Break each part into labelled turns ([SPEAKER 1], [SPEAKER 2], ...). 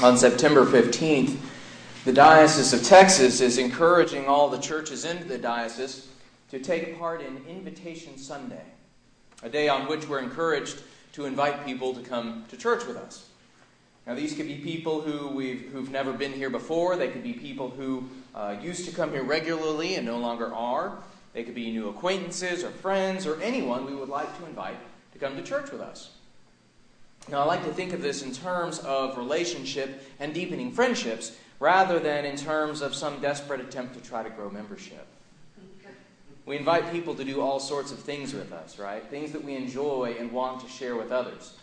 [SPEAKER 1] On September 15th, the Diocese of Texas is encouraging all the churches in the diocese to take part in Invitation Sunday, a day on which we're encouraged to invite people to come to church with us. Now, these could be people who we've, who've never been here before. They could be people who uh, used to come here regularly and no longer are. They could be new acquaintances or friends or anyone we would like to invite to come to church with us. Now, I like to think of this in terms of relationship and deepening friendships rather than in terms of some desperate attempt to try to grow membership. We invite people to do all sorts of things with us, right? Things that we enjoy and want to share with others.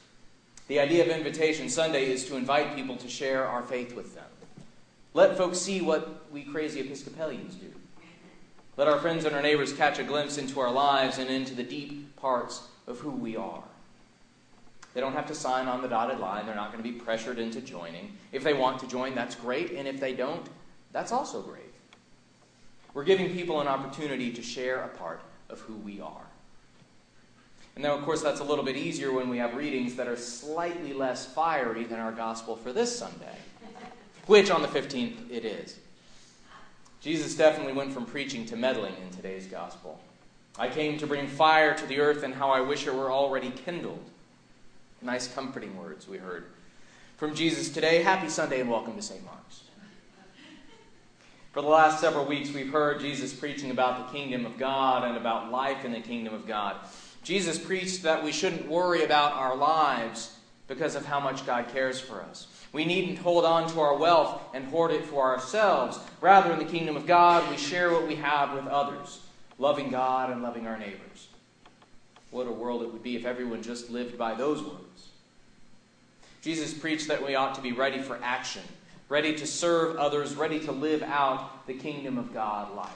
[SPEAKER 1] The idea of Invitation Sunday is to invite people to share our faith with them. Let folks see what we crazy Episcopalians do. Let our friends and our neighbors catch a glimpse into our lives and into the deep parts of who we are. They don't have to sign on the dotted line. They're not going to be pressured into joining. If they want to join, that's great. And if they don't, that's also great. We're giving people an opportunity to share a part of who we are. And now, of course, that's a little bit easier when we have readings that are slightly less fiery than our gospel for this Sunday, which on the 15th it is. Jesus definitely went from preaching to meddling in today's gospel. I came to bring fire to the earth, and how I wish it were already kindled. Nice, comforting words we heard from Jesus today. Happy Sunday and welcome to St. Mark's. For the last several weeks, we've heard Jesus preaching about the kingdom of God and about life in the kingdom of God. Jesus preached that we shouldn't worry about our lives because of how much God cares for us. We needn't hold on to our wealth and hoard it for ourselves. Rather, in the kingdom of God, we share what we have with others, loving God and loving our neighbors. What a world it would be if everyone just lived by those words. Jesus preached that we ought to be ready for action, ready to serve others, ready to live out the kingdom of God life.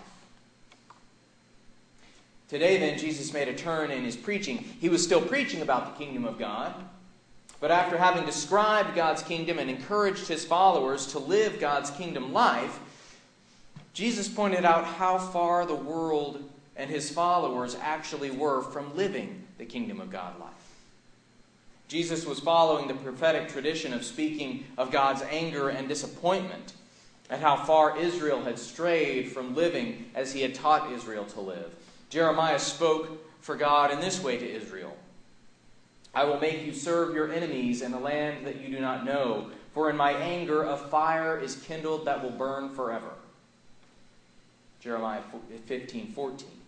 [SPEAKER 1] Today, then, Jesus made a turn in his preaching. He was still preaching about the kingdom of God, but after having described God's kingdom and encouraged his followers to live God's kingdom life, Jesus pointed out how far the world and his followers actually were from living the kingdom of God life. Jesus was following the prophetic tradition of speaking of God's anger and disappointment at how far Israel had strayed from living as he had taught Israel to live. Jeremiah spoke for God in this way to Israel I will make you serve your enemies in a land that you do not know, for in my anger a fire is kindled that will burn forever. Jeremiah 15 14.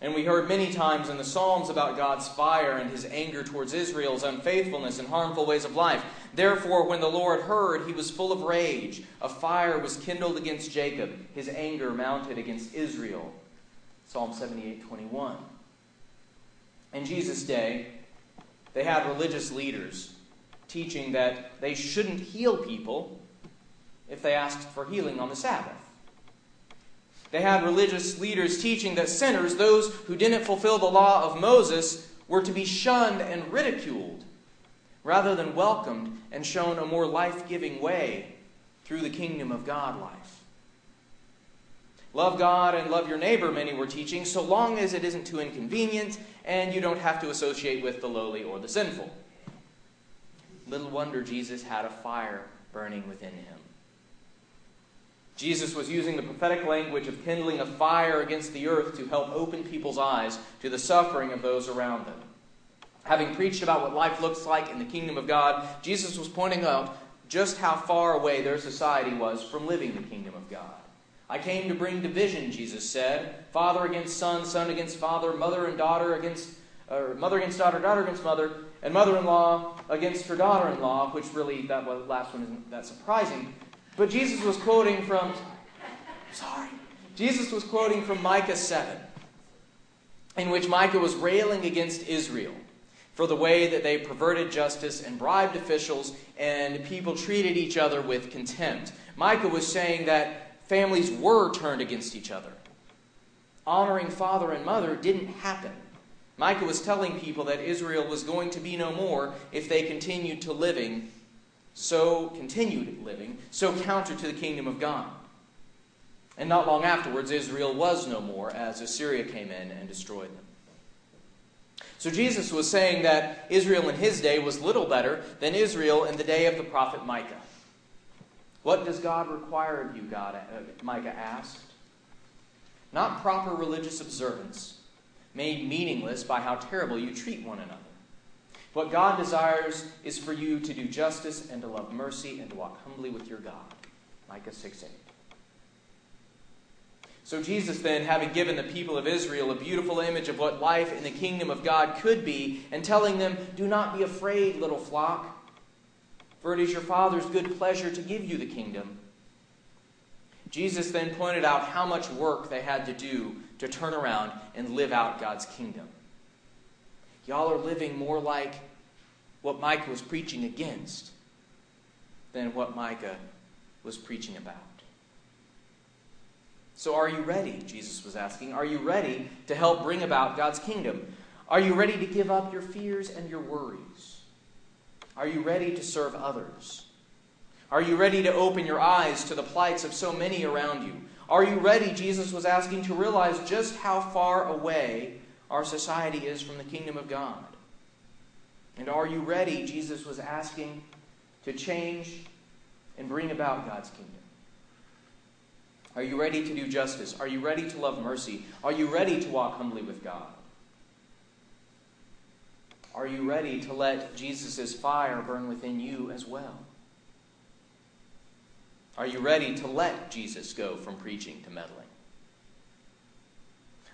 [SPEAKER 1] And we heard many times in the Psalms about God's fire and his anger towards Israel's unfaithfulness and harmful ways of life. Therefore, when the Lord heard, he was full of rage. A fire was kindled against Jacob, his anger mounted against Israel. Psalm 78 21. In Jesus' day, they had religious leaders teaching that they shouldn't heal people if they asked for healing on the Sabbath. They had religious leaders teaching that sinners, those who didn't fulfill the law of Moses, were to be shunned and ridiculed rather than welcomed and shown a more life giving way through the kingdom of God life. Love God and love your neighbor, many were teaching, so long as it isn't too inconvenient and you don't have to associate with the lowly or the sinful. Little wonder Jesus had a fire burning within him. Jesus was using the prophetic language of kindling a fire against the earth to help open people's eyes to the suffering of those around them. Having preached about what life looks like in the kingdom of God, Jesus was pointing out just how far away their society was from living the kingdom of God. I came to bring division, Jesus said. Father against son, son against father, mother and daughter against, or mother against daughter, daughter against mother, and mother in law against her daughter in law, which really, that last one isn't that surprising. But Jesus was quoting from, sorry, Jesus was quoting from Micah 7, in which Micah was railing against Israel for the way that they perverted justice and bribed officials and people treated each other with contempt. Micah was saying that families were turned against each other. Honoring father and mother didn't happen. Micah was telling people that Israel was going to be no more if they continued to living so continued living, so counter to the kingdom of God. And not long afterwards, Israel was no more as Assyria came in and destroyed them. So Jesus was saying that Israel in his day was little better than Israel in the day of the prophet Micah. What does God require of you, God, uh, Micah asked? Not proper religious observance, made meaningless by how terrible you treat one another. What God desires is for you to do justice and to love mercy and to walk humbly with your God. Micah 6 8. So, Jesus, then, having given the people of Israel a beautiful image of what life in the kingdom of God could be, and telling them, Do not be afraid, little flock, for it is your Father's good pleasure to give you the kingdom. Jesus then pointed out how much work they had to do to turn around and live out God's kingdom. Y'all are living more like what Micah was preaching against than what Micah was preaching about. So, are you ready? Jesus was asking. Are you ready to help bring about God's kingdom? Are you ready to give up your fears and your worries? Are you ready to serve others? Are you ready to open your eyes to the plights of so many around you? Are you ready, Jesus was asking, to realize just how far away our society is from the kingdom of God? And are you ready, Jesus was asking, to change and bring about God's kingdom? Are you ready to do justice? Are you ready to love mercy? Are you ready to walk humbly with God? Are you ready to let Jesus' fire burn within you as well? Are you ready to let Jesus go from preaching to meddling?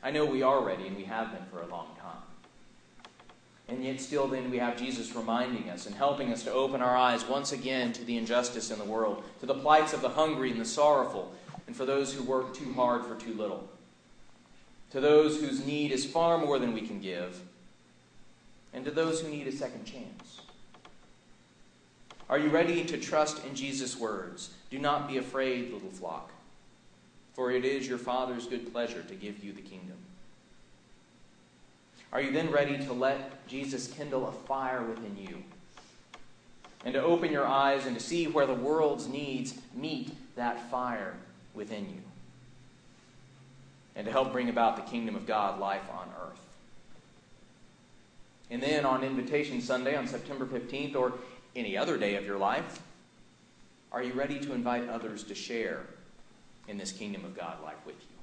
[SPEAKER 1] I know we are ready, and we have been for a long time. And yet, still, then, we have Jesus reminding us and helping us to open our eyes once again to the injustice in the world, to the plights of the hungry and the sorrowful, and for those who work too hard for too little, to those whose need is far more than we can give, and to those who need a second chance. Are you ready to trust in Jesus' words? Do not be afraid, little flock, for it is your Father's good pleasure to give you the kingdom. Are you then ready to let Jesus kindle a fire within you? And to open your eyes and to see where the world's needs meet that fire within you? And to help bring about the kingdom of God life on earth. And then on Invitation Sunday on September 15th or any other day of your life, are you ready to invite others to share in this kingdom of God life with you?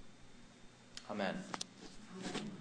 [SPEAKER 1] Amen. Amen.